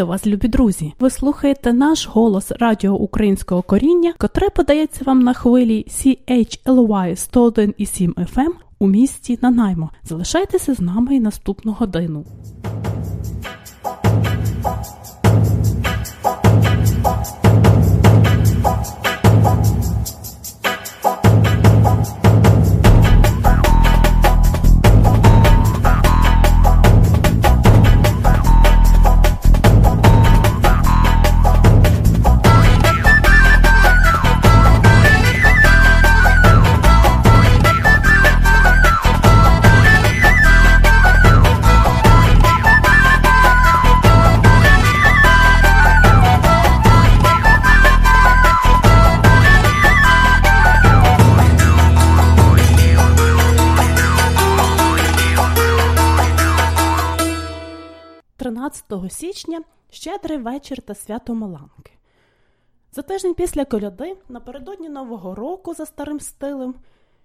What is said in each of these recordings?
Вітаю вас, любі друзі! Ви слухаєте наш голос радіо українського коріння, котре подається вам на хвилі CHLY 101,7 FM у місті Нанаймо. Залишайтеся з нами і наступну годину. 13 січня щедрий вечір та свято Маланки. За тиждень після коляди, напередодні Нового року за старим стилем,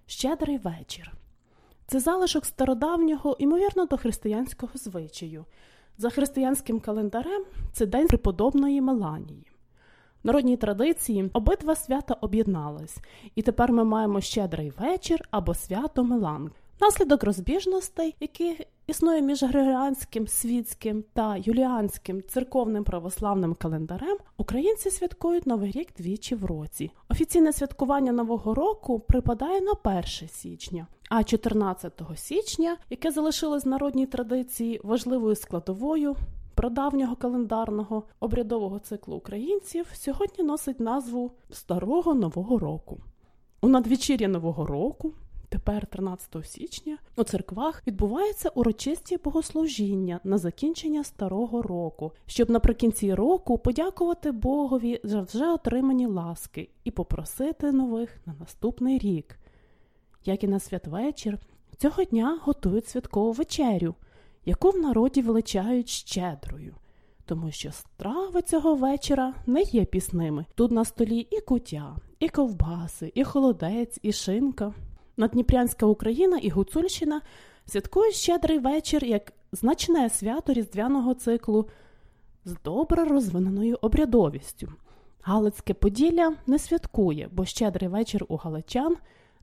щедрий вечір. Це залишок стародавнього, ймовірно, до християнського звичаю. За християнським календарем це день преподобної Меланії. В народній традиції обидва свята об'єднались, і тепер ми маємо щедрий вечір або свято Меланки. Наслідок розбіжностей, які існує між григоріанським, світським та юліанським церковним православним календарем, українці святкують Новий рік двічі в році. Офіційне святкування Нового року припадає на 1 січня, а 14 січня, яке залишилось народній традиції важливою складовою. Прадавнього календарного обрядового циклу українців сьогодні носить назву Старого Нового року. У надвечір'я Нового року Тепер, 13 січня, у церквах відбуваються урочисті богослужіння на закінчення старого року, щоб наприкінці року подякувати Богові за вже отримані ласки і попросити нових на наступний рік. Як і на святвечір, цього дня готують святкову вечерю, яку в народі величають щедрою. Тому що страви цього вечора не є пісними. Тут на столі і кутя, і ковбаси, і холодець, і шинка. Надніпрянська Україна і Гуцульщина святкують щедрий вечір як значне свято різдвяного циклу з добре розвиненою обрядовістю. Галицьке Поділля не святкує, бо щедрий вечір у галичан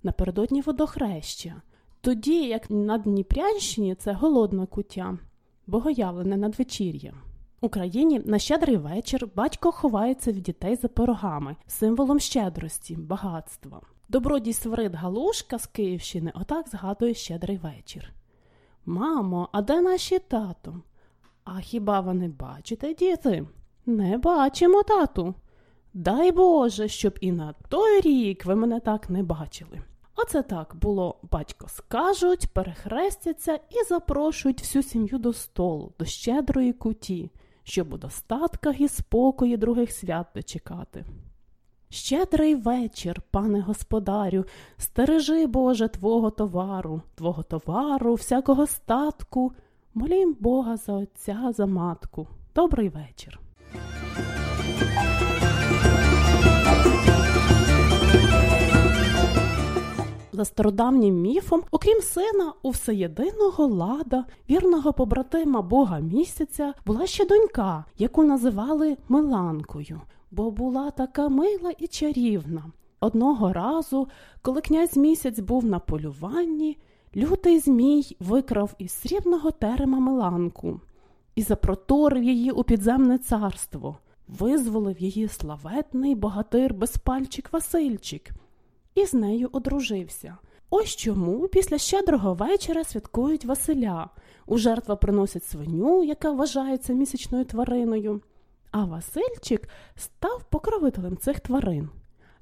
напередодні водохреща. Тоді, як на Дніпрянщині, це голодна куття, богоявлене надвечір'я. В Україні на щедрий вечір батько ховається від дітей за пирогами, символом щедрості, багатства. Добродій Свирид Галушка з Київщини отак згадує щедрий вечір. Мамо, а де наші тато? А хіба ви не бачите, діти? Не бачимо, тату. Дай Боже, щоб і на той рік ви мене так не бачили. Оце так було батько скажуть, перехрестяться і запрошують всю сім'ю до столу, до щедрої куті, щоб у достатках і спокої других свят дочекати. Щедрий вечір, пане господарю, стережи, Боже, Твого товару, Твого товару, всякого статку, молім Бога за Отця, за матку. Добрий вечір. За стародавнім міфом, окрім сина, у всеєдиного лада, вірного побратима Бога місяця, була ще донька, яку називали Миланкою бо була така мила і чарівна. Одного разу, коли князь місяць був на полюванні, лютий Змій викрав із срібного терема Миланку і запроторив її у підземне царство, визволив її славетний богатир безпальчик Васильчик і з нею одружився. Ось чому після щедрого вечора святкують Василя. У жертва приносять свиню, яка вважається місячною твариною а Васильчик став покровителем цих тварин.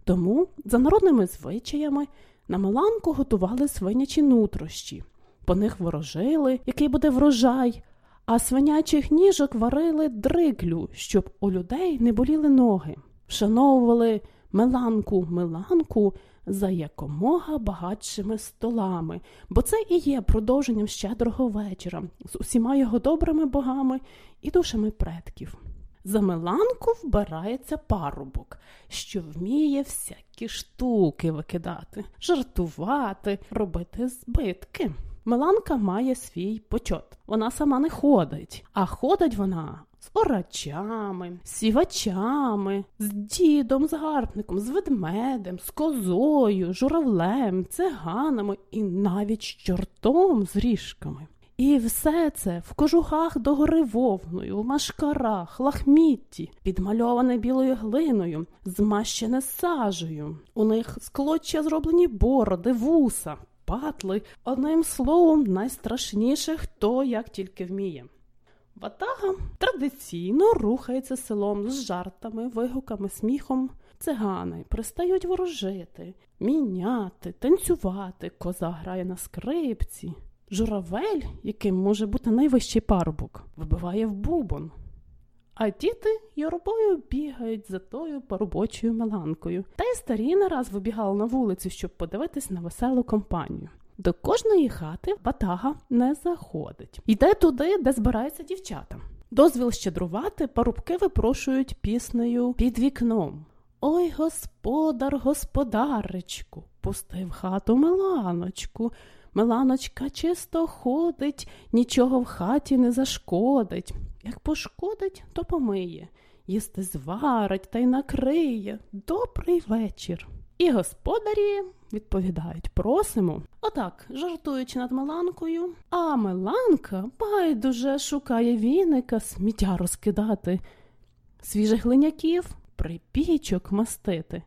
Тому, за народними звичаями, на Миланку готували свинячі нутрощі, по них ворожили, який буде врожай, а свинячих ніжок варили дриклю, щоб у людей не боліли ноги, вшановували Миланку Миланку за якомога багатшими столами, бо це і є продовженням щедрого вечора з усіма його добрими богами і душами предків. За Миланку вбирається парубок, що вміє всякі штуки викидати, жартувати, робити збитки. Миланка має свій почот. Вона сама не ходить, а ходить вона з орачами, сівачами, з дідом, з гарбником, з ведмедем, з козою, журавлем, циганами і навіть з чортом з ріжками. І все це в кожухах догори вовною, в машкарах, лахмітті, підмальоване білою глиною, змащене сажею. У них склоччя зроблені бороди, вуса, патли, одним словом, найстрашніше хто як тільки вміє. Ватага традиційно рухається селом з жартами, вигуками, сміхом. Цигани пристають ворожити, міняти, танцювати, коза грає на скрипці. Журавель, яким може бути найвищий парубок, вибиває в бубон. А діти юрбою бігають за тою парубочою меланкою. Та й старі не раз вибігали на вулицю, щоб подивитись на веселу компанію. До кожної хати батага не заходить. Йде туди, де збираються дівчата. Дозвіл щедрувати парубки випрошують піснею під вікном. Ой господар, господаречку, пусти в хату Миланочку. Миланочка чисто ходить, нічого в хаті не зашкодить. Як пошкодить, то помиє, їсти зварить та й накриє. Добрий вечір. І господарі відповідають просимо. Отак, жартуючи над Миланкою, а Миланка байдуже шукає віника, сміття розкидати, свіжих глиняків, припічок мастити.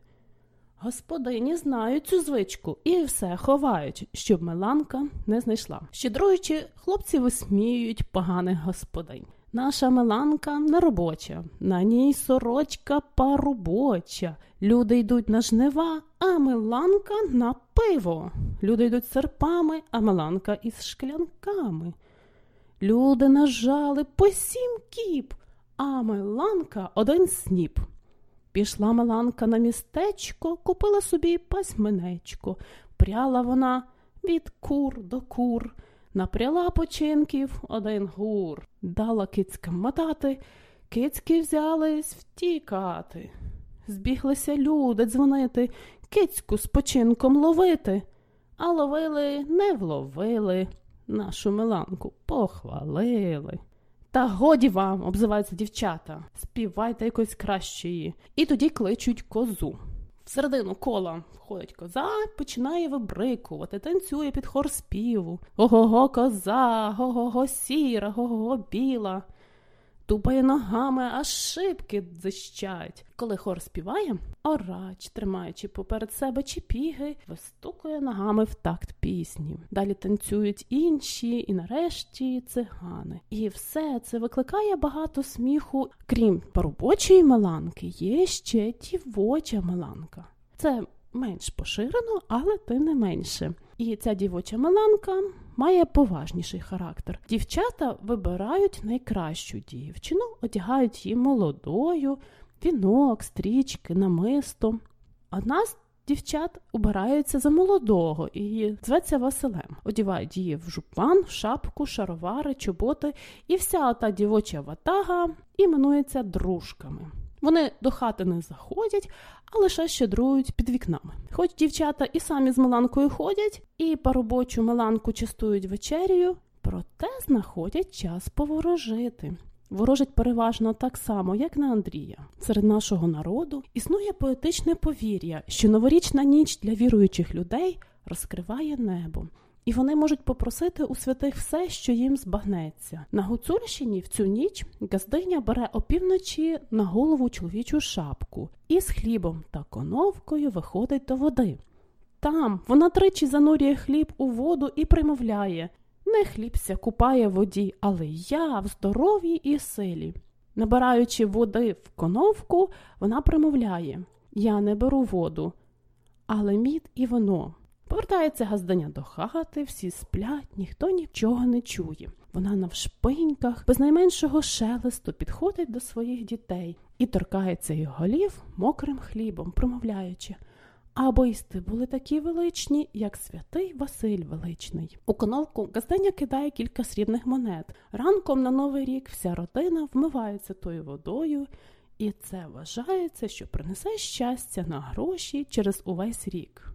Господині знають цю звичку і все ховають, щоб Миланка не знайшла. Щедруючи, хлопці висміюють поганих господинь. Наша Миланка неробоча, на ній сорочка парубоча. Люди йдуть на жнива, а Миланка на пиво. Люди йдуть серпами, а Миланка із шклянками. Люди нажали по сім кіп, а Миланка один сніп. Пішла Миланка на містечко, купила собі пасьменечко. Пряла вона від кур до кур, напряла починків один гур, дала кицькам мотати, кицьки взялись втікати. Збіглися люди дзвонити, кицьку з починком ловити, а ловили не вловили, нашу Миланку похвалили. Та годі вам, обзиваються дівчата, співайте якось кращої. І тоді кличуть козу. Всередину кола входить коза, починає вибрикувати, танцює під хор співу. Ого-го, коза, го-го-го сіра, го-го-го біла тупає ногами, аж шибки дзищать. Коли хор співає, орач, тримаючи поперед себе чіпіги, вистукує ногами в такт пісні. Далі танцюють інші, і нарешті цигани. І все це викликає багато сміху. Крім парубочої меланки, є ще дівоча меланка. Це менш поширено, але тим не менше. І ця дівоча меланка має поважніший характер. Дівчата вибирають найкращу дівчину, одягають її молодою, вінок, стрічки, намисто. Одна з дівчат убираються за молодого і зветься Василем. Одівають її в жупан, шапку, шаровари, чоботи, і вся та дівоча ватага іменується дружками. Вони до хати не заходять, а лише щедрують під вікнами. Хоч дівчата і самі з Миланкою ходять, і поробочу Миланку частують вечерію, проте знаходять час поворожити. Ворожить переважно так само, як на Андрія. Серед нашого народу існує поетичне повір'я, що новорічна ніч для віруючих людей розкриває небо і вони можуть попросити у святих все, що їм збагнеться. На Гуцульщині в цю ніч газдиня бере опівночі на голову чоловічу шапку і з хлібом та коновкою виходить до води. Там вона тричі занурює хліб у воду і примовляє не хлібся купає в воді, але я в здоров'ї і силі. Набираючи води в коновку, вона примовляє Я не беру воду, але мід і вино. Повертається газданя до хати, всі сплять, ніхто нічого не чує. Вона навшпиньках, без найменшого шелесту підходить до своїх дітей і торкається їх голів мокрим хлібом, промовляючи або істи були такі величні, як святий Василь Величний. У коновку газденя кидає кілька срібних монет. Ранком на новий рік вся родина вмивається тою водою, і це вважається, що принесе щастя на гроші через увесь рік.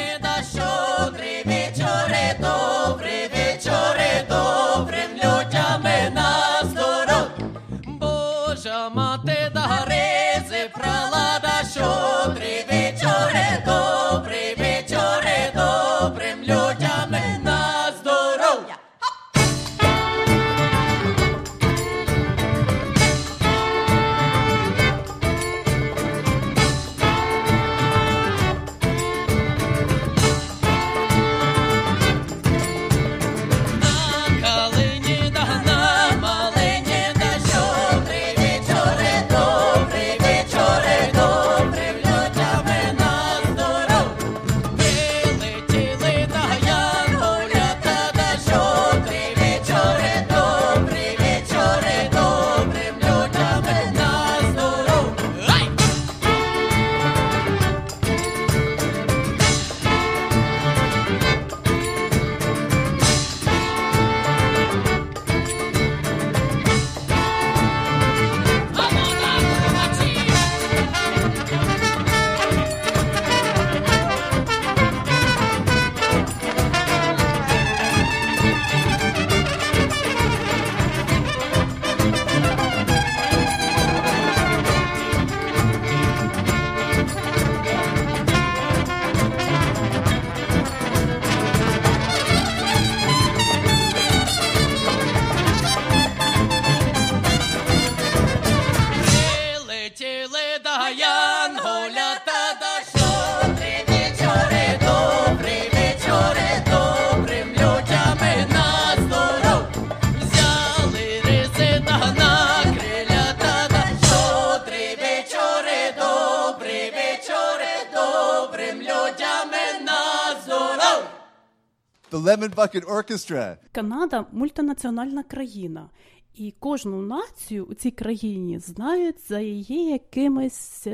Bucket Orchestra. Канада мультинаціональна країна, і кожну націю у цій країні знають за її якимись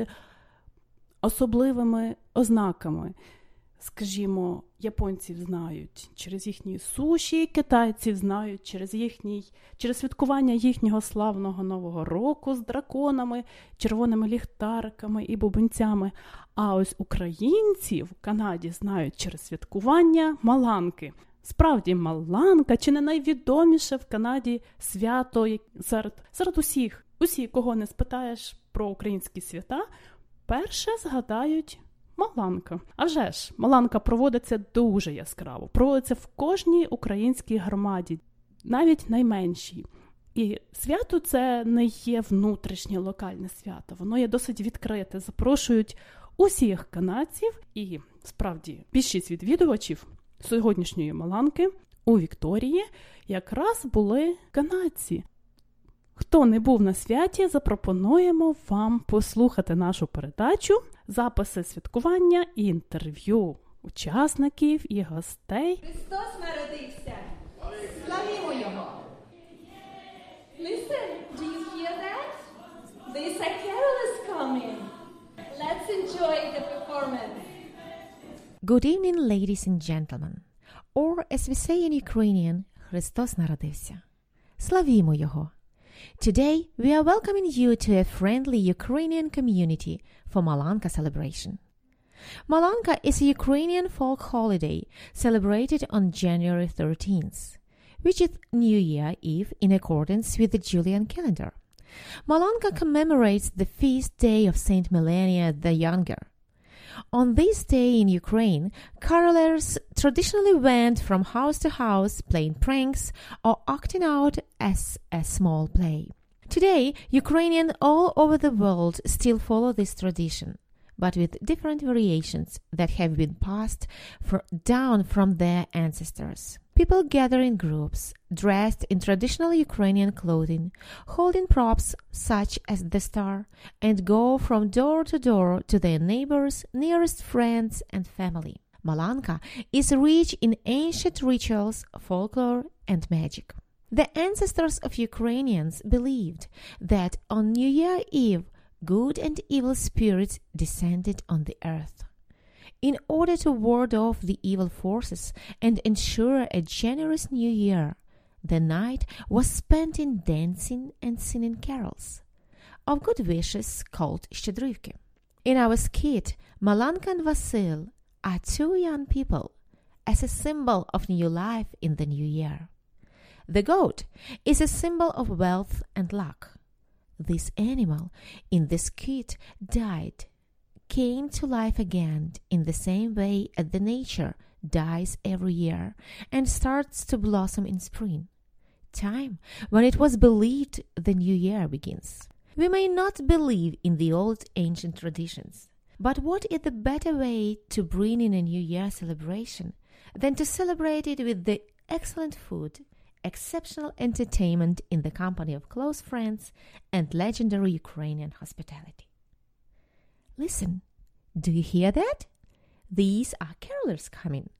особливими ознаками. Скажімо, японців знають через їхні суші, китайців знають через їхній, через святкування їхнього славного Нового року з драконами, червоними ліхтариками і бубенцями. А ось українців в Канаді знають через святкування Маланки. Справді, Маланка чи не найвідоміше в Канаді свято серед серед усіх, усі, кого не спитаєш про українські свята, перше згадають Маланка. А вже ж, Маланка проводиться дуже яскраво, проводиться в кожній українській громаді, навіть найменшій. І свято це не є внутрішнє локальне свято, воно є досить відкрите. Запрошують усіх канадців, і справді більшість відвідувачів сьогоднішньої Маланки у Вікторії якраз були канадці. Хто не був на святі, запропонуємо вам послухати нашу передачу, записи святкування і інтерв'ю учасників і гостей. Христос народився! Славімо Його! Listen, do you hear that? There's a carol is coming. Let's enjoy the performance. Good evening, ladies and gentlemen. Or, as we say in Ukrainian, Христос народився. Славімо Його! Today, we are welcoming you to a friendly Ukrainian community for Malanka celebration. Malanka is a Ukrainian folk holiday celebrated on January 13th, which is New Year Eve in accordance with the Julian calendar. Malanka commemorates the feast day of Saint Melania the Younger. on this day in Ukraine, carolers traditionally went from house to house playing pranks or acting out as a small play. Today, Ukrainians all over the world still follow this tradition, but with different variations that have been passed for, down from their ancestors. People gather in groups, dressed in traditional Ukrainian clothing, holding props such as the star, and go from door to door to their neighbors, nearest friends, and family. Malanka is rich in ancient rituals, folklore, and magic. The ancestors of Ukrainians believed that on New Year Eve, good and evil spirits descended on the earth in order to ward off the evil forces and ensure a generous new year. The night was spent in dancing and singing carols of good wishes called Shchedrivki. In our skit, Malanka and Vasil are two young people as a symbol of new life in the new year. The goat is a symbol of wealth and luck. This animal in this skit died came to life again in the same way as the nature dies every year and starts to blossom in spring. Time when it was believed the new year begins. We may not believe in the old ancient traditions, but what is the better way to bring in a new year celebration than to celebrate it with the excellent food, exceptional entertainment in the company of close friends, and legendary Ukrainian hospitality? Listen, do you hear that? These are carolers coming.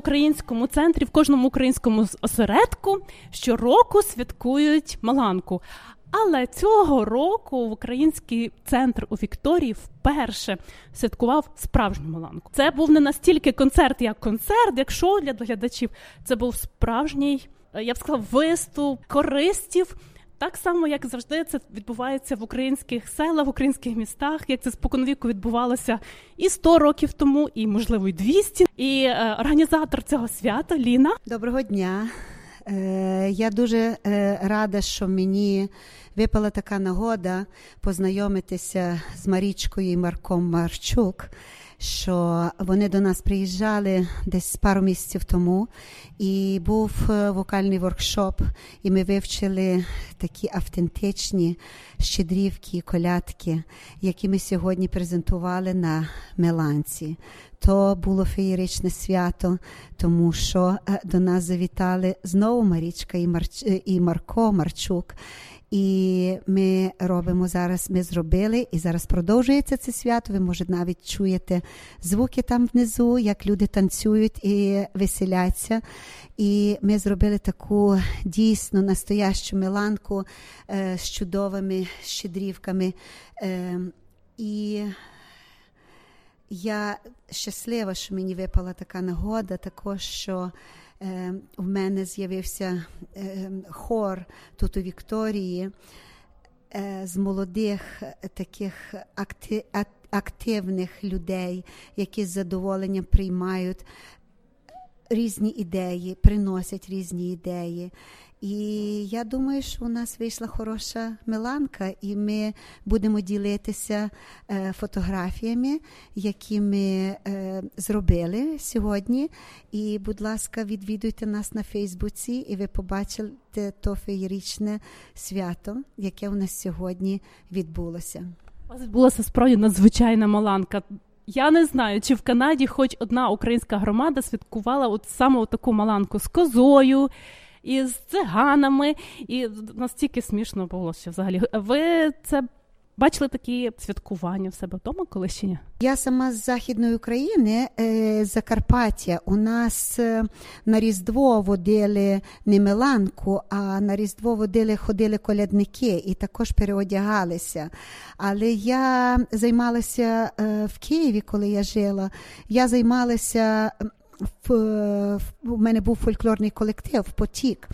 Українському центрі, в кожному українському осередку щороку святкують Маланку. Але цього року в український центр у Вікторії вперше святкував справжню Маланку. Це був не настільки концерт, як концерт, як шоу для глядачів. Це був справжній, е, я б сказала, виступ користів. Так само, як завжди, це відбувається в українських селах, в українських містах, як це споконвіку відбувалося і 100 років тому, і можливо і 200. І е, організатор цього свята Ліна Доброго дня. Е, я дуже е, рада, що мені випала така нагода познайомитися з Марічкою і Марком Марчук. Що вони до нас приїжджали десь пару місяців тому, і був е, вокальний воркшоп, і ми вивчили такі автентичні щедрівки колядки, які ми сьогодні презентували на Меланці. То було феєричне свято, тому що е, до нас завітали знову Марічка і, е, і Марко Марчук. І ми робимо зараз, ми зробили, і зараз продовжується це свято. Ви може навіть чуєте звуки там внизу, як люди танцюють і веселяться. І ми зробили таку дійсно настоящу меланку е, з чудовими щедрівками. Е, і я щаслива, що мені випала така нагода, також що в мене з'явився е, хор тут у Вікторії е, з молодих е, таких акти, ак- активних людей, які з задоволенням приймають різні ідеї, приносять різні ідеї. І я думаю, що у нас вийшла хороша меланка, і ми будемо ділитися е, фотографіями, які ми е, зробили сьогодні. І, будь ласка, відвідуйте нас на Фейсбуці, і ви побачите то феєричне свято, яке у нас сьогодні відбулося. У вас відбулася справді надзвичайна маланка. Я не знаю, чи в Канаді хоч одна українська громада святкувала от саме таку маланку з козою. І з циганами, і настільки смішно було що взагалі. Ви це бачили такі святкування в себе вдома коли ще? Я сама з Західної України, е, Закарпаття. У нас е, на Різдво водили не меланку, а на Різдво водили, ходили колядники і також переодягалися. Але я займалася е, в Києві, коли я жила. Я займалася в, в мене був фольклорний колектив Потік.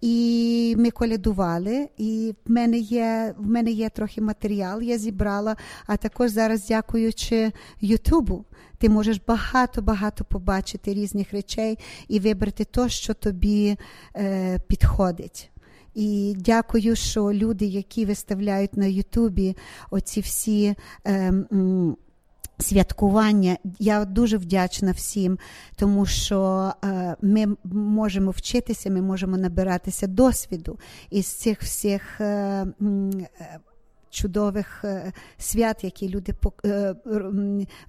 І ми колядували, і в мене є в мене є трохи матеріал, я зібрала. А також зараз, дякуючи Ютубу, ти можеш багато-багато побачити різних речей і вибрати те, що тобі е, підходить. І дякую, що люди, які виставляють на Ютубі оці всі. Е, м, Святкування я дуже вдячна всім, тому що е, ми можемо вчитися, ми можемо набиратися досвіду із цих всіх е, е, чудових свят, які люди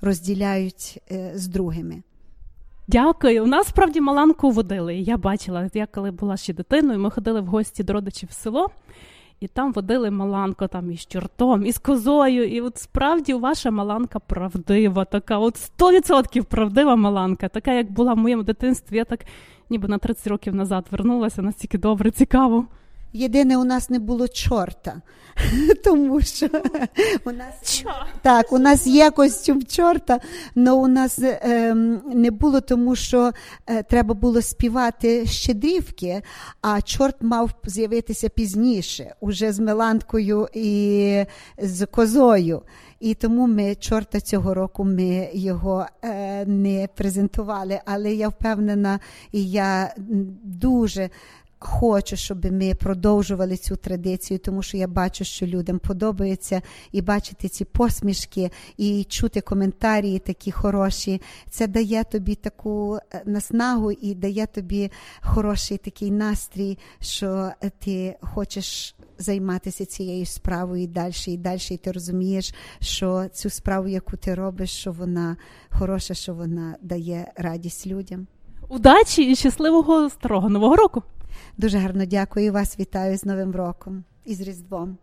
розділяють з другими. Дякую. У нас справді маланку водили. Я бачила, я коли була ще дитиною, ми ходили в гості до родичів в село. І там водили маланку там із чортом, із козою. І от справді ваша маланка правдива, така, от 100% правдива маланка, така, як була в моєму дитинстві. Я так ніби на 30 років назад вернулася, настільки добре, цікаво. Єдине, у нас не було чорта, тому що у нас так, у нас є костюм чорта, але у нас е, не було, тому що е, треба було співати щедрівки, а чорт мав з'явитися пізніше, уже з Меланкою і з козою. І тому ми чорта цього року ми його е, не презентували. Але я впевнена, і я дуже хочу, щоб ми продовжували цю традицію, тому що я бачу, що людям подобається і бачити ці посмішки, і чути коментарі такі хороші. Це дає тобі таку е, наснагу і дає тобі хороший такий настрій, що е, ти хочеш. Займатися цією справою і далі, і далі, і ти розумієш, що цю справу, яку ти робиш, що вона хороша, що вона дає радість людям. Удачі і щасливого старого нового року! Дуже гарно дякую вас. Вітаю з Новим роком і з Різдвом.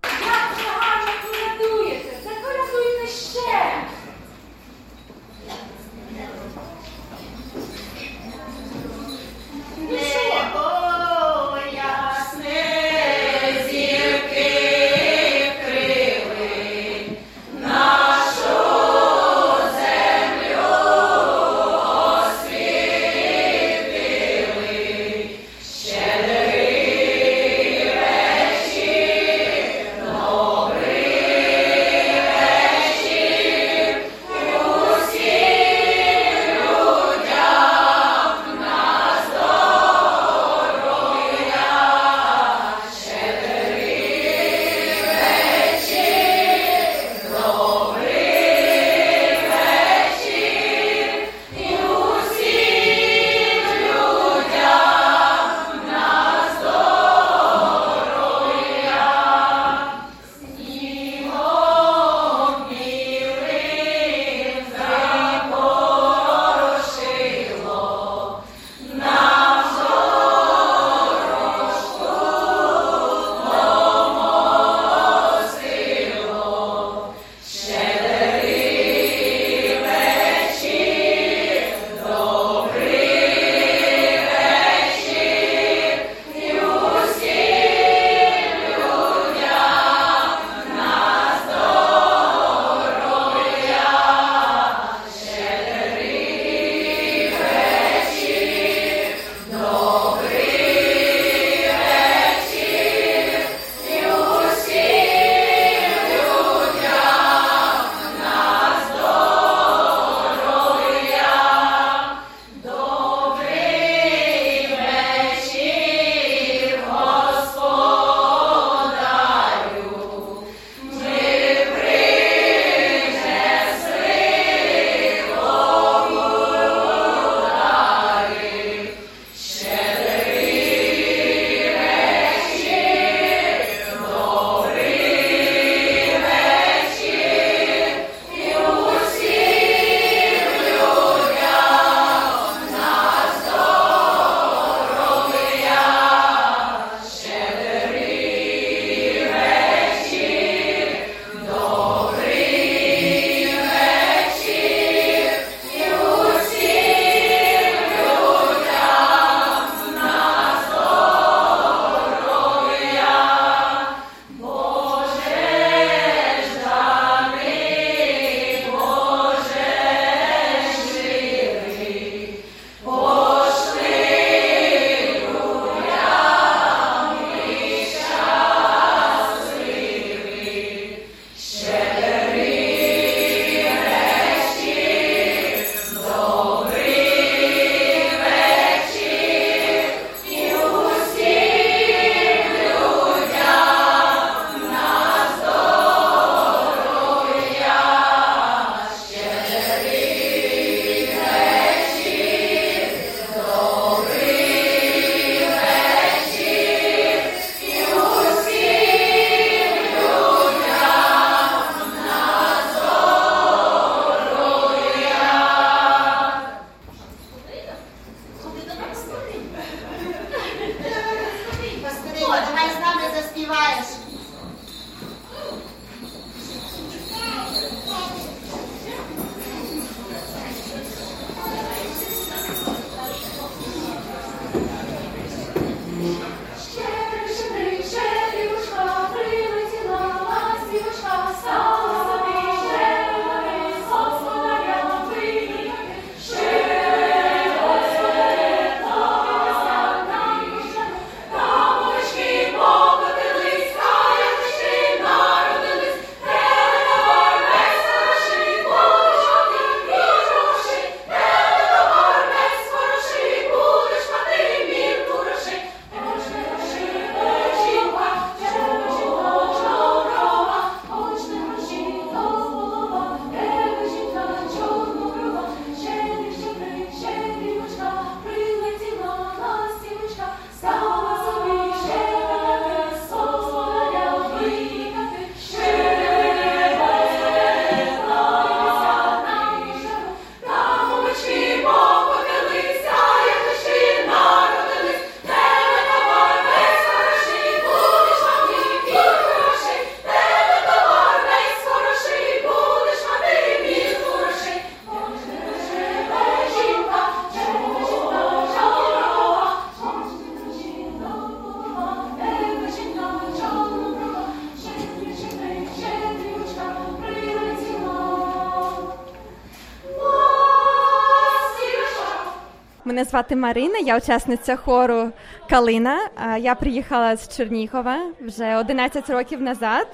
Мене звати Марина, я учасниця хору Калина. Я приїхала з Чернігова вже 11 років назад.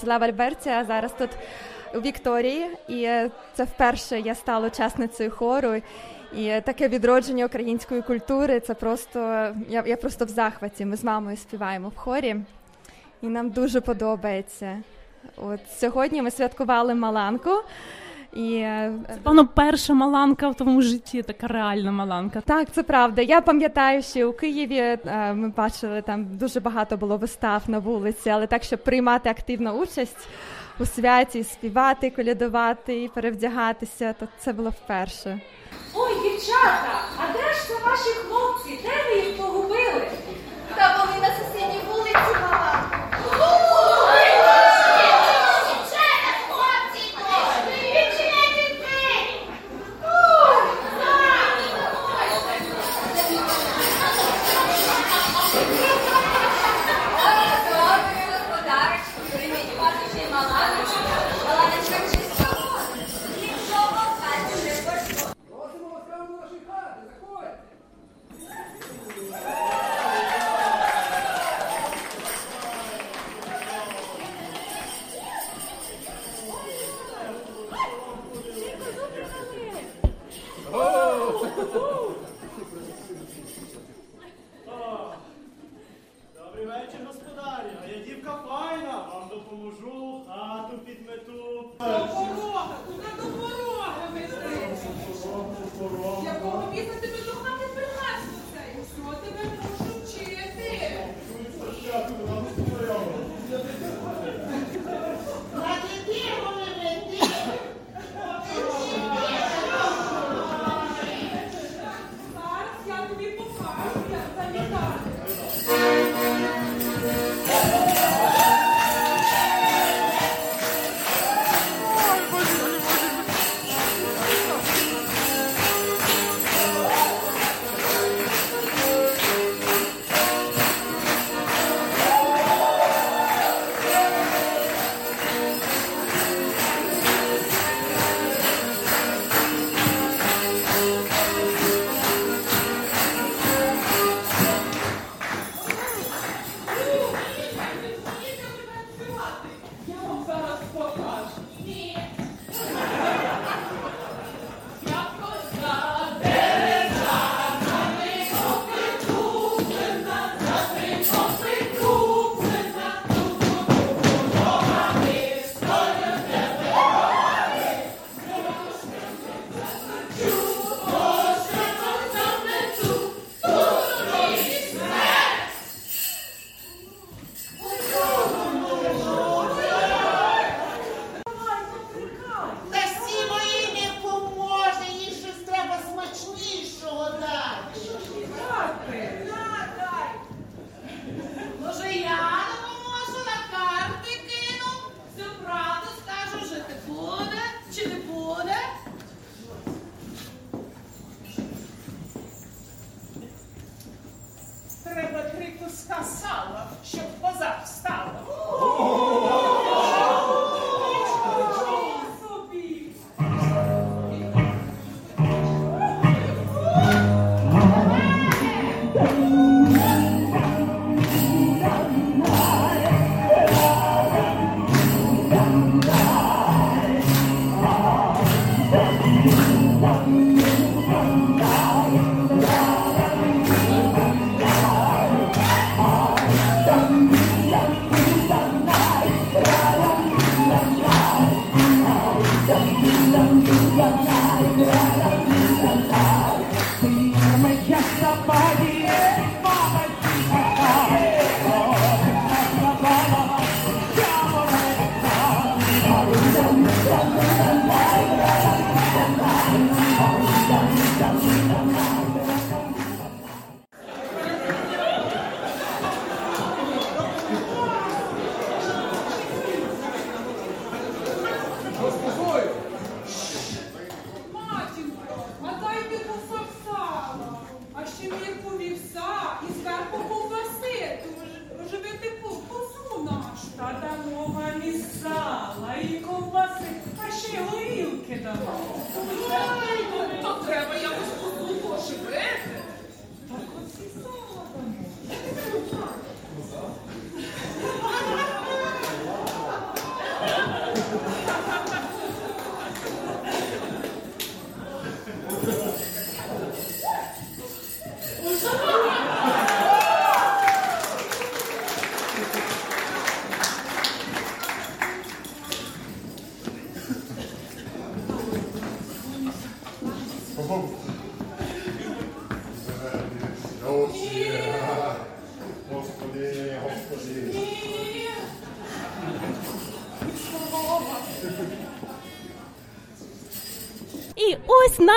Жила в Альберті, а зараз тут у Вікторії. І е, це вперше я стала учасницею хору. І е, таке відродження української культури. Це просто я, я просто в захваті. Ми з мамою співаємо в хорі, і нам дуже подобається. От сьогодні ми святкували Маланку. І е, Певно, перша маланка в тому житті, така реальна маланка. так, це правда. Я пам'ятаю, що у Києві е, ми бачили там дуже багато було вистав на вулиці, але так, щоб приймати активну участь у святі, співати, колядувати і перевдягатися, то це було вперше. Ой, дівчата, а де ж це ваші хлопці? Де ви їх погубили? Та вони на сусідній вулиці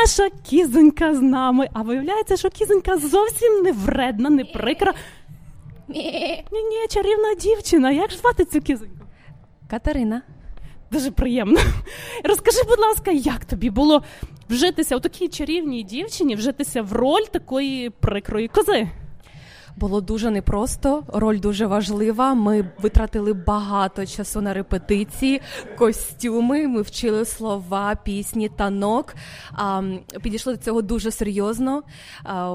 наша кізонька з нами. А виявляється, що кізонька зовсім не вредна, не прикра. Ні, ні, чарівна дівчина. Як ж звати цю кізоньку? Катерина. Дуже приємно. Розкажи, будь ласка, як тобі було вжитися у такій чарівній дівчині, вжитися в роль такої прикрої кози? Було дуже непросто, роль дуже важлива. Ми витратили багато часу на репетиції, костюми. Ми вчили слова, пісні, танок. А, підійшли до цього дуже серйозно. А,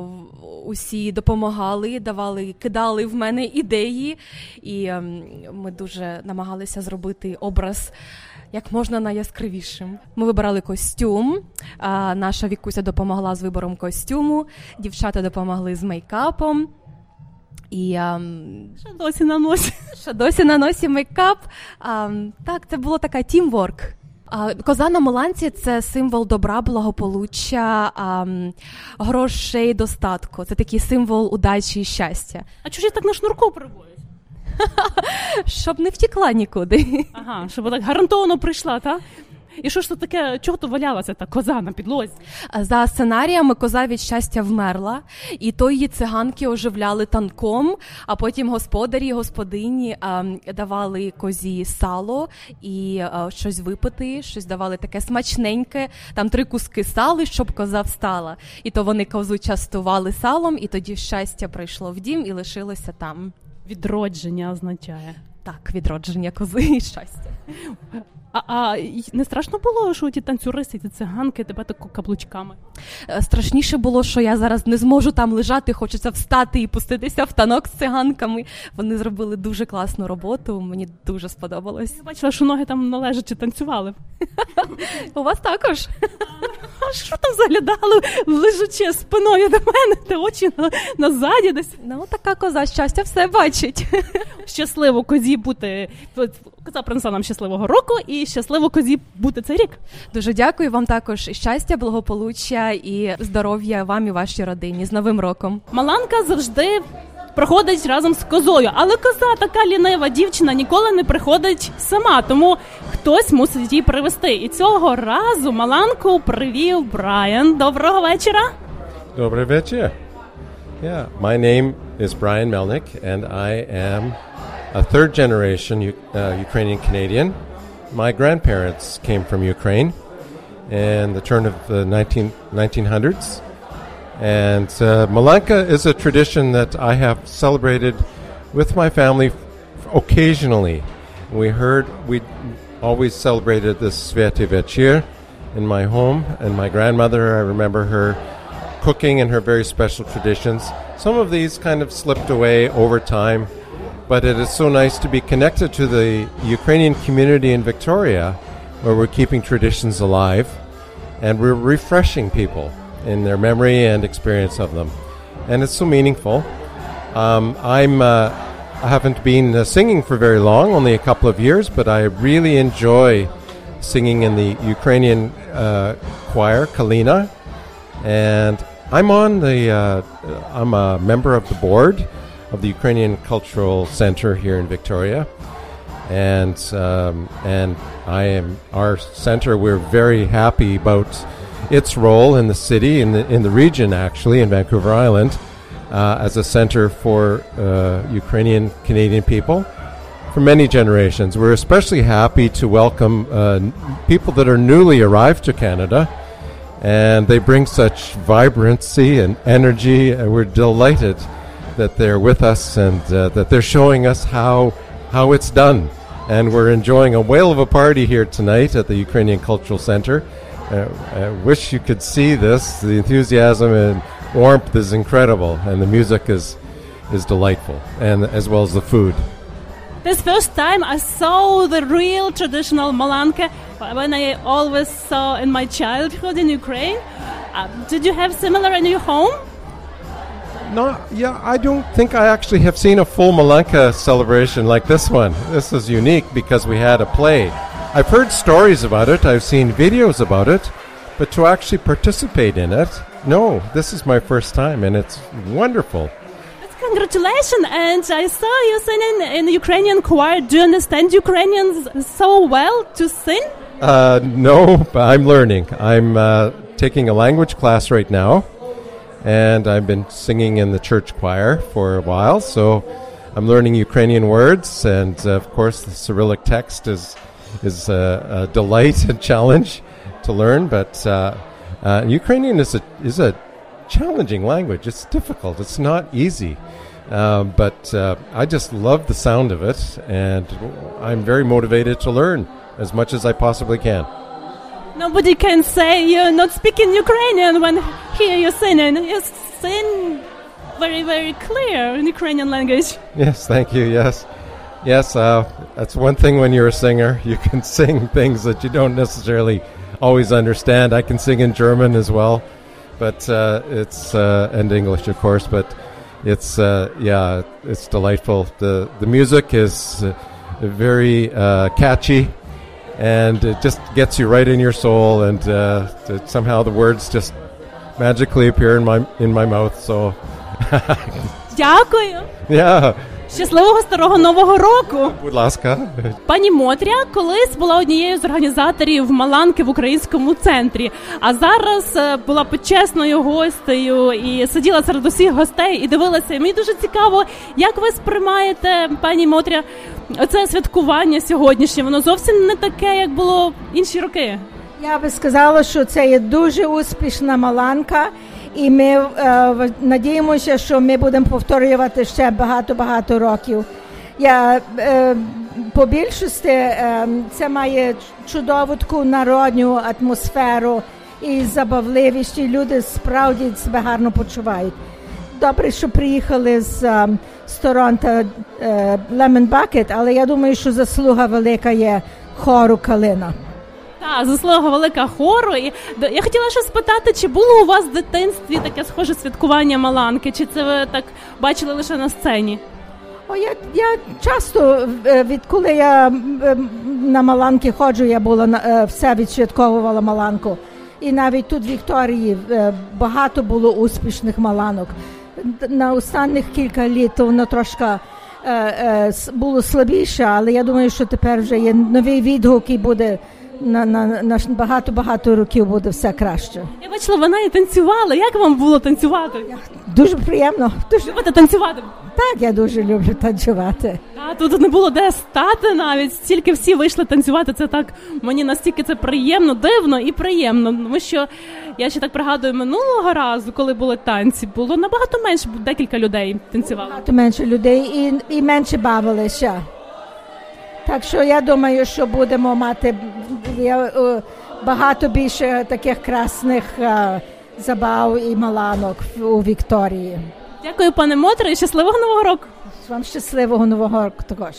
усі допомагали, давали, кидали в мене ідеї, і ем, ми дуже намагалися зробити образ. Як можна найяскравішим. Ми вибирали костюм. А, наша Вікуся допомогла з вибором костюму, дівчата допомогли з мейкапом. І ем, Що досі на носі? що досі на носі мейкап. Ем, так, це було така teamwork. Коза на Моланці це символ добра, благополуччя, ем, грошей, достатку. Це такий символ удачі і щастя. А чужі так на шнурку перебувають? Щоб не втікла нікуди. Ага, щоб так гарантовано прийшла, та? І що ж це таке, чого то валялася та коза на підлозі? За сценаріями коза від щастя вмерла, і то її циганки оживляли танком, а потім господарі господині ем, давали козі сало і е, щось випити, щось давали таке смачненьке, там три куски сали, щоб коза встала. І то вони козу частували салом, і тоді щастя прийшло в дім і лишилося там. Відродження означає. Так, відродження кози і щастя. А, а й- не страшно було, що ті танцюристи, ті циганки тебе тако каблучками? Е, Страшніше було, що я зараз не зможу там лежати, хочеться встати і пуститися в танок з циганками. Вони зробили дуже класну роботу. Мені дуже сподобалось. Я бачила, що ноги там належачи танцювали. У вас також А що там заглядали, лежачи спиною до мене, та очі назаді десь. ну така коза щастя все бачить. Щасливо козі бути. Коза принесла нам щасливого року і щасливо козі бути цей рік. Дуже дякую вам також щастя, благополуччя і здоров'я вам і вашій родині з Новим роком. Маланка завжди проходить разом з козою, але коза така лінива дівчина ніколи не приходить сама, тому хтось мусить її привезти. І цього разу Маланку привів Брайан. Доброго вечора. Добрый вечер. Yeah, my name is Brian Melnick, and I am a third generation uh, Ukrainian Canadian. My grandparents came from Ukraine in the turn of the 19, 1900s. And uh, Malanka is a tradition that I have celebrated with my family occasionally. We heard we always celebrated this Sveti Večer in my home, and my grandmother, I remember her cooking and her very special traditions. Some of these kind of slipped away over time, but it is so nice to be connected to the Ukrainian community in Victoria, where we're keeping traditions alive and we're refreshing people in their memory and experience of them. And it's so meaningful. Um, I'm, uh, I haven't been uh, singing for very long, only a couple of years, but I really enjoy singing in the Ukrainian uh, choir, Kalina. And I'm on the, uh, I'm a member of the board of the Ukrainian Cultural Center here in Victoria. And, um, and I am, our center, we're very happy about its role in the city, in the, in the region actually, in Vancouver Island, uh, as a center for uh, Ukrainian Canadian people for many generations. We're especially happy to welcome uh, people that are newly arrived to Canada, and they bring such vibrancy and energy, and we're delighted that they're with us and uh, that they're showing us how how it's done. And we're enjoying a whale of a party here tonight at the Ukrainian Cultural Center. Uh, I wish you could see this. The enthusiasm and warmth is incredible, and the music is is delightful, and as well as the food. This first time I saw the real traditional Malanka when I always saw in my childhood in Ukraine. Uh, did you have similar in your home? No, yeah, I don't think I actually have seen a full Malenka celebration like this one. This is unique because we had a play. I've heard stories about it, I've seen videos about it, but to actually participate in it, no, this is my first time and it's wonderful. Congratulations! And I saw you singing in the Ukrainian choir. Do you understand Ukrainians so well to sing? Uh, no, but I'm learning. I'm uh, taking a language class right now, and I've been singing in the church choir for a while. So I'm learning Ukrainian words, and uh, of course, the Cyrillic text is is a, a delight and challenge to learn. But uh, uh, Ukrainian is a is a challenging language. It's difficult. It's not easy. Um, but uh, I just love the sound of it, and I'm very motivated to learn as much as I possibly can. Nobody can say you're not speaking Ukrainian when hear you're singing. You sing very, very clear in Ukrainian language. Yes, thank you. Yes, yes. Uh, that's one thing when you're a singer. You can sing things that you don't necessarily always understand. I can sing in German as well, but uh, it's uh, and English, of course. But it's uh, yeah, it's delightful. the The music is uh, very uh, catchy, and it just gets you right in your soul. And uh, it- somehow the words just magically appear in my in my mouth. So Дякую. yeah, Щасливого старого нового року. будь ласка. Пані Мотря колись була однією з організаторів Маланки в українському центрі, а зараз е, була почесною гостею і сиділа серед усіх гостей і дивилася. І Мені дуже цікаво, як ви сприймаєте, пані Мотря, це святкування сьогоднішнє. Воно зовсім не таке, як було інші роки. Я би сказала, що це є дуже успішна маланка, і ми е, надіємося, що ми будемо повторювати ще багато-багато років. Я е, по більшості е, це має чудову таку народню атмосферу і забавливість, і люди справді себе гарно почувають. Добре, що приїхали з, е, Торонто Lemon Bucket, але я думаю, що заслуга велика є хору Калина. Так, заслуга велика хору. І я хотіла ще спитати, чи було у вас в дитинстві таке схоже святкування Маланки, чи це ви так бачили лише на сцені? О, я, я часто, е, відколи я м, на Маланки ходжу, я була на е, все відсвятковувала Маланку. І навіть тут в Вікторії е, багато було успішних маланок. На останніх кілька літ воно трошки е, е, було слабіше, але я думаю, що тепер вже є новий відгук і буде на, на, на багато-багато років буде все краще. Я бачила, ви навіть танцювали. Як вам було танцювати? Дуже приємно. Дуже любите танцювати. Так, я дуже люблю танцювати. А тут не було де стати навіть. Стільки всі вийшли танцювати. Це так мені настільки це приємно, дивно і приємно. Тому що я ще так пригадую минулого разу, коли були танці, було набагато менше, декілька людей танцювали. Багато менше людей і, і менше бавилися. Так що я думаю, що будемо мати я, е, багато більше таких красних е, забав і маланок у Вікторії. Дякую, пане Мотре, і щасливого нового року. Вам щасливого нового року також.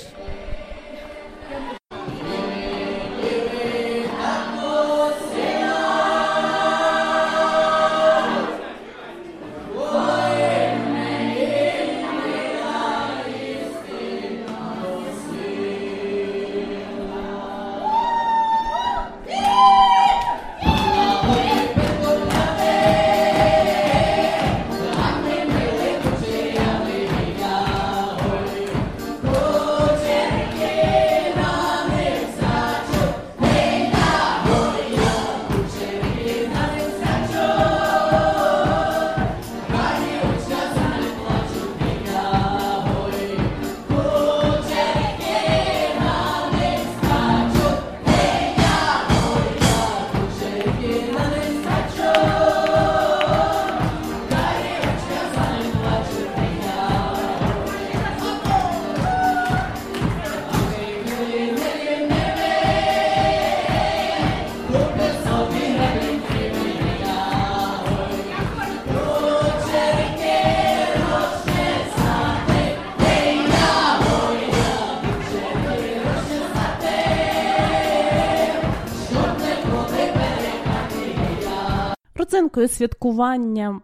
Родзинкою святкування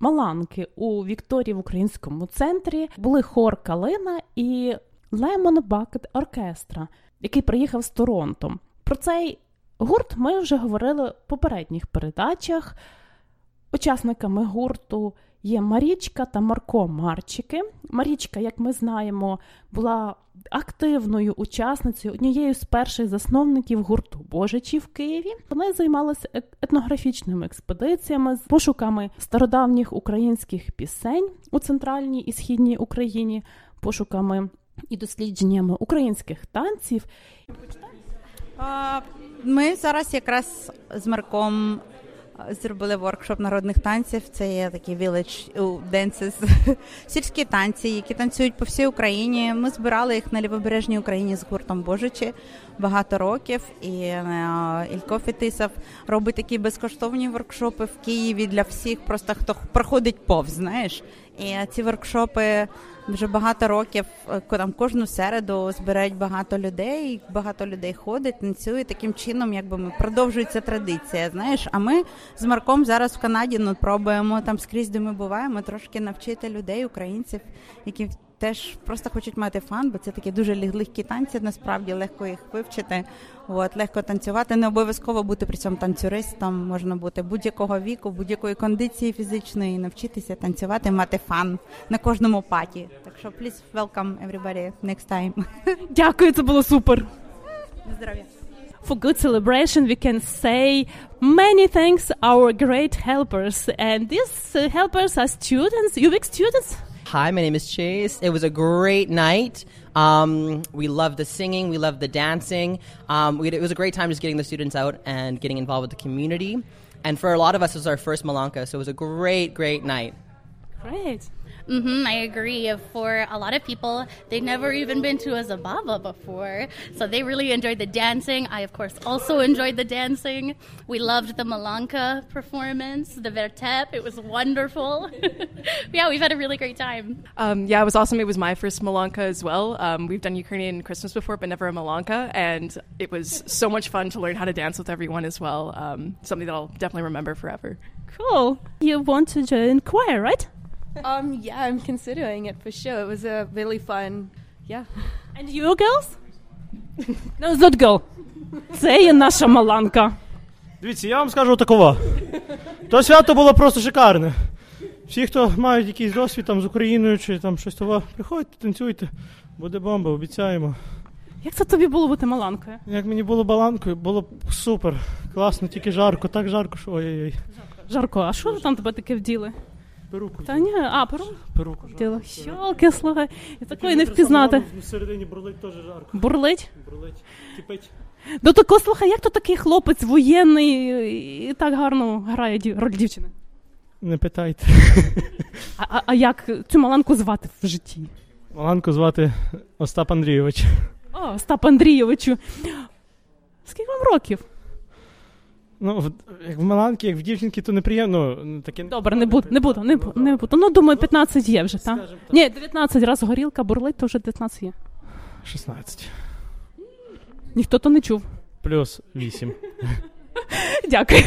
Маланки у Вікторії в українському центрі були хор Калина і Лемон Бакет Оркестра, який приїхав з Торонто. Про цей гурт ми вже говорили в попередніх передачах. Учасниками гурту є Марічка та Марко Марчики. Марічка, як ми знаємо, була активною учасницею однією з перших засновників гурту Божичі в Києві. Вони займалися ет- етнографічними експедиціями з пошуками стародавніх українських пісень у центральній і східній Україні, пошуками і дослідженнями українських танців. Ми зараз якраз з Марком зробили воркшоп народних танців. Це є такі village dances, сільські танці, які танцюють по всій Україні. Ми збирали їх на лівобережній Україні з гуртом Божичі багато років. І е, Ілько Фетисов робить такі безкоштовні воркшопи в Києві для всіх, просто хто проходить повз, знаєш. І ці воркшопи вже багато років, е, там кожну середу збирають багато людей, багато людей ходить, танцює. Таким чином, якби ми продовжується традиція. Знаєш, а ми з Марком зараз в Канаді ну, пробуємо там скрізь, де ми буваємо, трошки навчити людей, українців, які теж просто хочуть мати фан, бо це такі дуже лег- легкі танці, насправді легко їх вивчити. От, легко танцювати. Не обов'язково бути при цьому танцюристом, можна бути будь-якого віку, будь-якої кондиції фізичної, навчитися танцювати, мати фан на кожному паті. Так що please welcome everybody next time. Дякую, це було супер. Здоров'я. For good celebration, we can say many thanks our great helpers, and these uh, helpers are students, UVic students. Hi, my name is Chase. It was a great night. Um, we loved the singing, we loved the dancing. Um, we, it was a great time just getting the students out and getting involved with the community. And for a lot of us, it was our first Malanka, so it was a great, great night. Great. Hmm I agree. For a lot of people, they've never even been to a Zabava before, so they really enjoyed the dancing. I, of course, also enjoyed the dancing. We loved the Malanka performance, the Vertep. It was wonderful. yeah, we've had a really great time. Um, yeah, it was awesome. It was my first Malanka as well. Um, we've done Ukrainian Christmas before, but never a Malanka, and it was so much fun to learn how to dance with everyone as well. Um, something that I'll definitely remember forever. Cool. You want to join choir, right? Um, yeah, I'm considering it for sure. It was a really fun, yeah. And you girls? No, it's not girl. Це є наша Маланка. Дивіться, я вам скажу такого. То свято було просто шикарне. Всі, хто мають якийсь досвід там з Україною чи там щось того, приходьте, танцюйте. Буде бомба, обіцяємо. Як це тобі було бути Маланкою? Як мені було баланкою, було б супер. Класно, тільки жарко, так жарко, що ой-ой-ой. Жарко, а що там тебе таке вділи? Перуку. Та ні, а, перуку? Перуку. Вділи. Щолки, слухай. І такої не впізнати. Всередині бурлить теж жарко. Бурлить? Бурлить. Кипить. До такого, слухай, як то такий хлопець воєнний і так гарно грає дів- роль дівчини? Не питайте. А, а, а як цю Маланку звати в житті? Маланку звати Остап Андрійович. О, Остап Андрійовичу. Скільки вам років? Ну, в, як в Маланки, як в дівчинки, то неприємно. Ну, таке... Добре, не буду, не буду, не, бу- не буду. Ну, думаю, 15 є вже, так? Ні, 19 раз горілка бурлить, то вже 19 є. 16. Ніхто то не чув. Плюс 8. Дякую.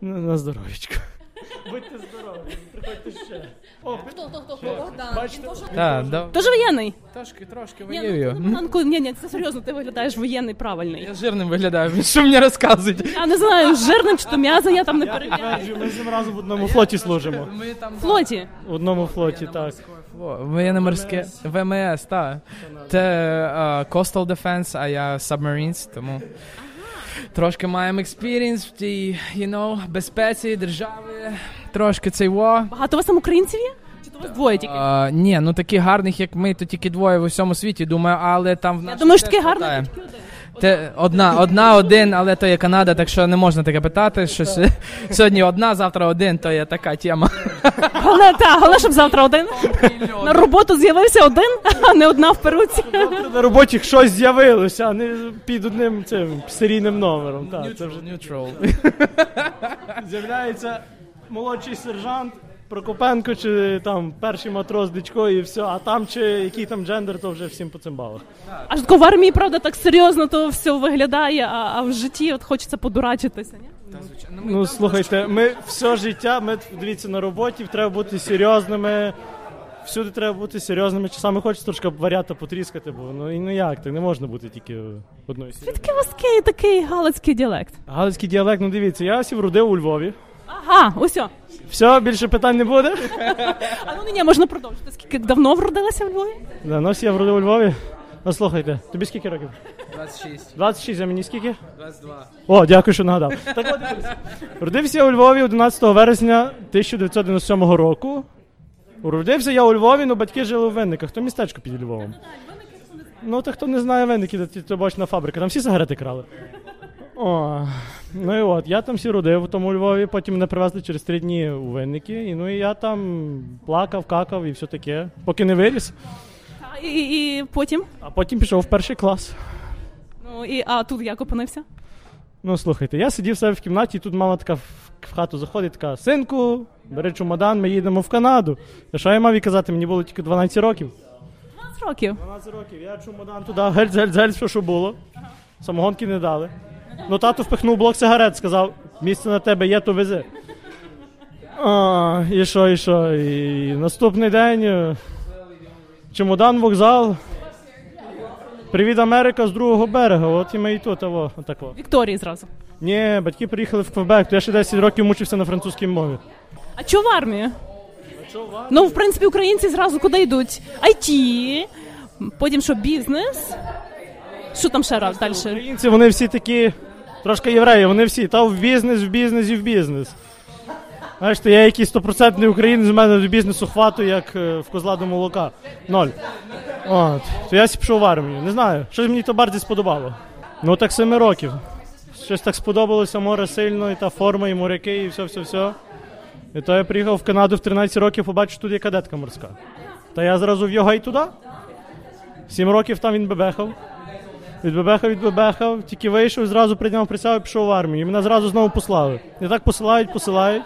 На, на здоров'ячко. Будьте здорові, приходьте ще. О, хто, хто, хто, хто? Богдан. Бачите? Так, да. Ти ж воєнний? Трошки, трошки Ні, воюю. ну, ні, ні, це серйозно, ти виглядаєш воєнний, правильний. Я жирним виглядаю. Що мені розказують? Я не знаю, жирним чи то м'язо, я там не перевіряю. Ми з ним разом в одному флоті служимо. Ми В флоті? В одному флоті, так. Воєнно-морське ВМС, так. Це е, Coastal Defense, а я Submarines, тому трошки маємо experience в тій, you know, безпеці держави. Трошки цей во. Багато у вас там українців є? Чи то у вас двоє тільки? А, ні, ну таких гарних, як ми, то тільки двоє в усьому світі, думаю, але там в Я нас. думаю, що таке гарне. Те, одна, одна, один, але то є Канада, так що не можна таке питати. Що с- сьогодні одна, завтра один, то є така тема. Головне, та, головне, щоб завтра один. На роботу з'явився один, а не одна в перуці. На роботі щось з'явилося, а не під одним цим серійним номером. Так, це вже Neutral. З'являється молодший сержант Прокопенко чи там перший матрос Дичко і все, а там чи який там джендер, то вже всім по цим балах. Аж тако в армії, правда, так серйозно то все виглядає, а, а в житті от хочеться подурачитися. Ні? Ну слухайте, ми все життя, ми дивіться на роботі, треба бути серйозними. Всюди треба бути серйозними. Часами хочеться трошки варіата потріскати, бо ну і ну як так, не можна бути тільки одною сім'єю. Такий ваский такий галицький діалект. Галицький діалект, ну дивіться, я сів родив у Львові. Ага, усьо. Все, більше питань не буде. А ну ні, можна продовжити. Скільки давно вродилася в Львові? Да, ну, я вроде у Львові. Ну, слухайте, тобі скільки років? 26. 26, а мені скільки? 22. О, дякую, що нагадав. Так от дивись. Родився я у Львові 11 вересня 1997 року. Родився я у Львові, але батьки жили у Винниках. То містечко під Львовом. Ну, та хто не знає Винники, то то бочна фабрика. Там всі сигарети крали. О, ну і от, я там всі родив у тому Львові, потім мене привезли через три дні у Винники. І ну і я там плакав, какав і все таке, поки не виріс. А, І, і потім? А потім пішов в перший клас. Ну, і, а тут як опинився? Ну, слухайте, я сидів в себе в кімнаті, і тут мама така в, в хату заходить, така: синку, бери чемодан, ми їдемо в Канаду. А що я мав їй казати? Мені було тільки 12 років. 12 років. 12 років, я чемодан туди, гельць, гельць, що, що було. Самогонки не дали. Ну, тато впихнув блок сигарет, сказав, місце на тебе є, то вези. А, і що, і що? І наступний день. е, Чемодан, вокзал. Привіт, Америка з другого берега. От і ми і тут, аво, отако. Вікторії зразу. Ні, батьки приїхали в Квебек, то я ще 10 років мучився на французькій мові. А чого в армію? Ну, в принципі, українці зразу куди йдуть? IT, потім що бізнес. Що там ще раз далі? Українці, вони всі такі, трошки євреї, вони всі, та в бізнес, в бізнес і в бізнес. Знаєш, то я якийсь стопроцентний українець, з мене до бізнесу хвату, як е, в козла до молока. Ноль. От. То я пішов в армію. Не знаю, щось мені то bardzo сподобало. Ну так семи років. Щось так сподобалося, море сильно, і та форма, і моряки, і все, все, все. І то я приїхав в Канаду в 13 років, побачив, тут є кадетка морська. Та я зразу в його і туди. Сім років там він бебехав. Відбебехав, відбебехав, тільки вийшов, зразу прийняв присягу і пішов в армію. І мене зразу знову послали. І так посилають, посилають.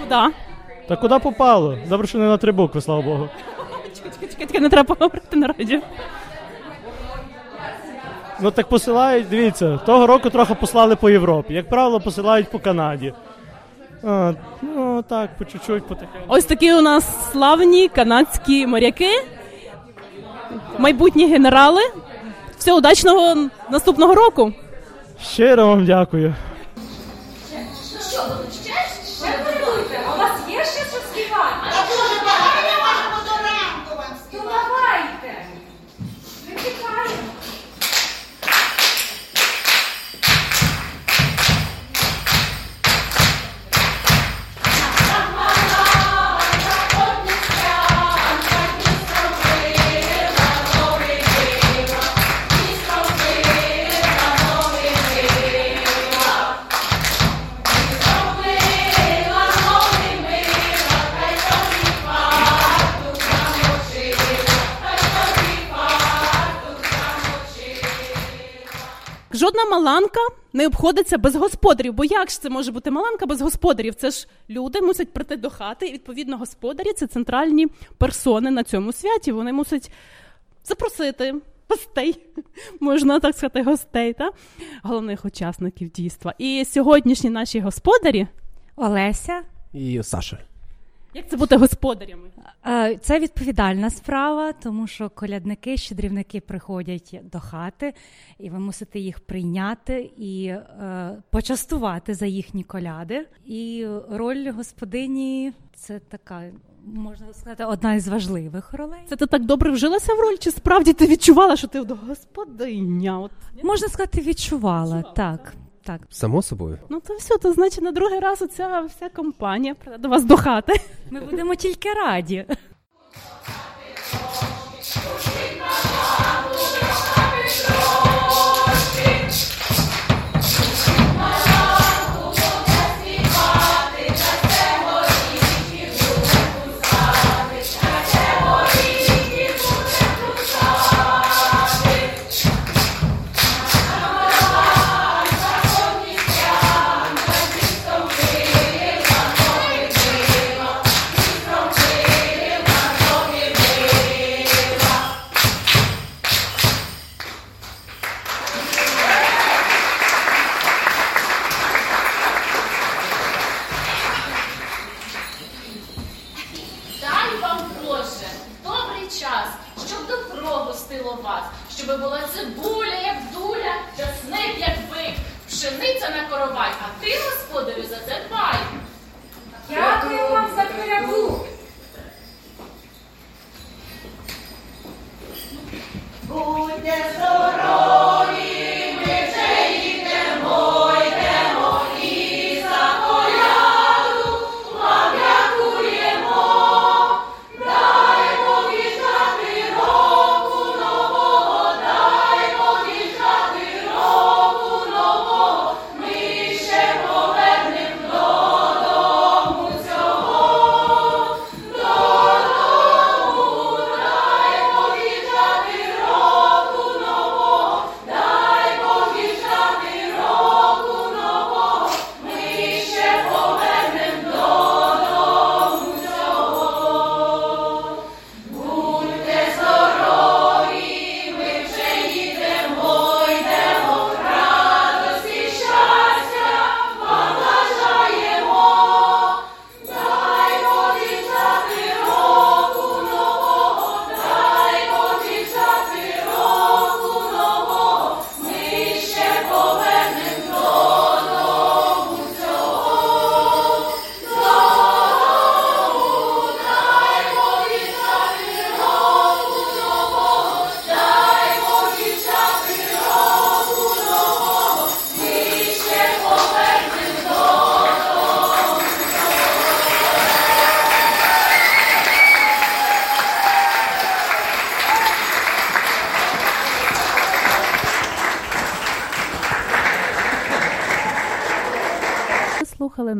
Куди? Та куди попало? Добре, що не на три букви, слава Богу. Чекай, чекай, чекай, не треба говорити на радіо. Ну так посилають, дивіться, того року трохи послали по Європі. Як правило, посилають по Канаді. А, ну так, по чуть-чуть, потихеньку. Ось такі у нас славні канадські моряки, майбутні генерали. Все, удачного наступного року. Щиро вам дякую. Маланка не обходиться без господарів. Бо як ж це може бути маланка без господарів? Це ж люди мусять прийти до хати, і відповідно господарі це центральні персони на цьому святі. Вони мусять запросити гостей, можна так сказати, гостей, та головних учасників дійства. І сьогоднішні наші господарі Олеся. І Саша. Як це бути господарями? Е, Це відповідальна справа, тому що колядники, щедрівники приходять до хати, і ви мусите їх прийняти і е, почастувати за їхні коляди. І роль господині це така, можна сказати, одна із важливих ролей. Це ти так добре вжилася в роль, чи справді ти відчувала, що ти господиня? От Можна сказати, відчувала, так. Так. Само собою. Ну то все, то значить на другий раз оця вся компанія прийде до вас до хати. Ми будемо тільки раді.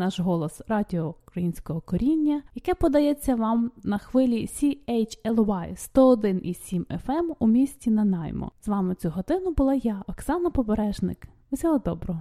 Наш голос радіо українського коріння, яке подається вам на хвилі CHLY 101,7 FM у місті Нанаймо. З вами цю годину була я, Оксана Побережник. Усього доброго.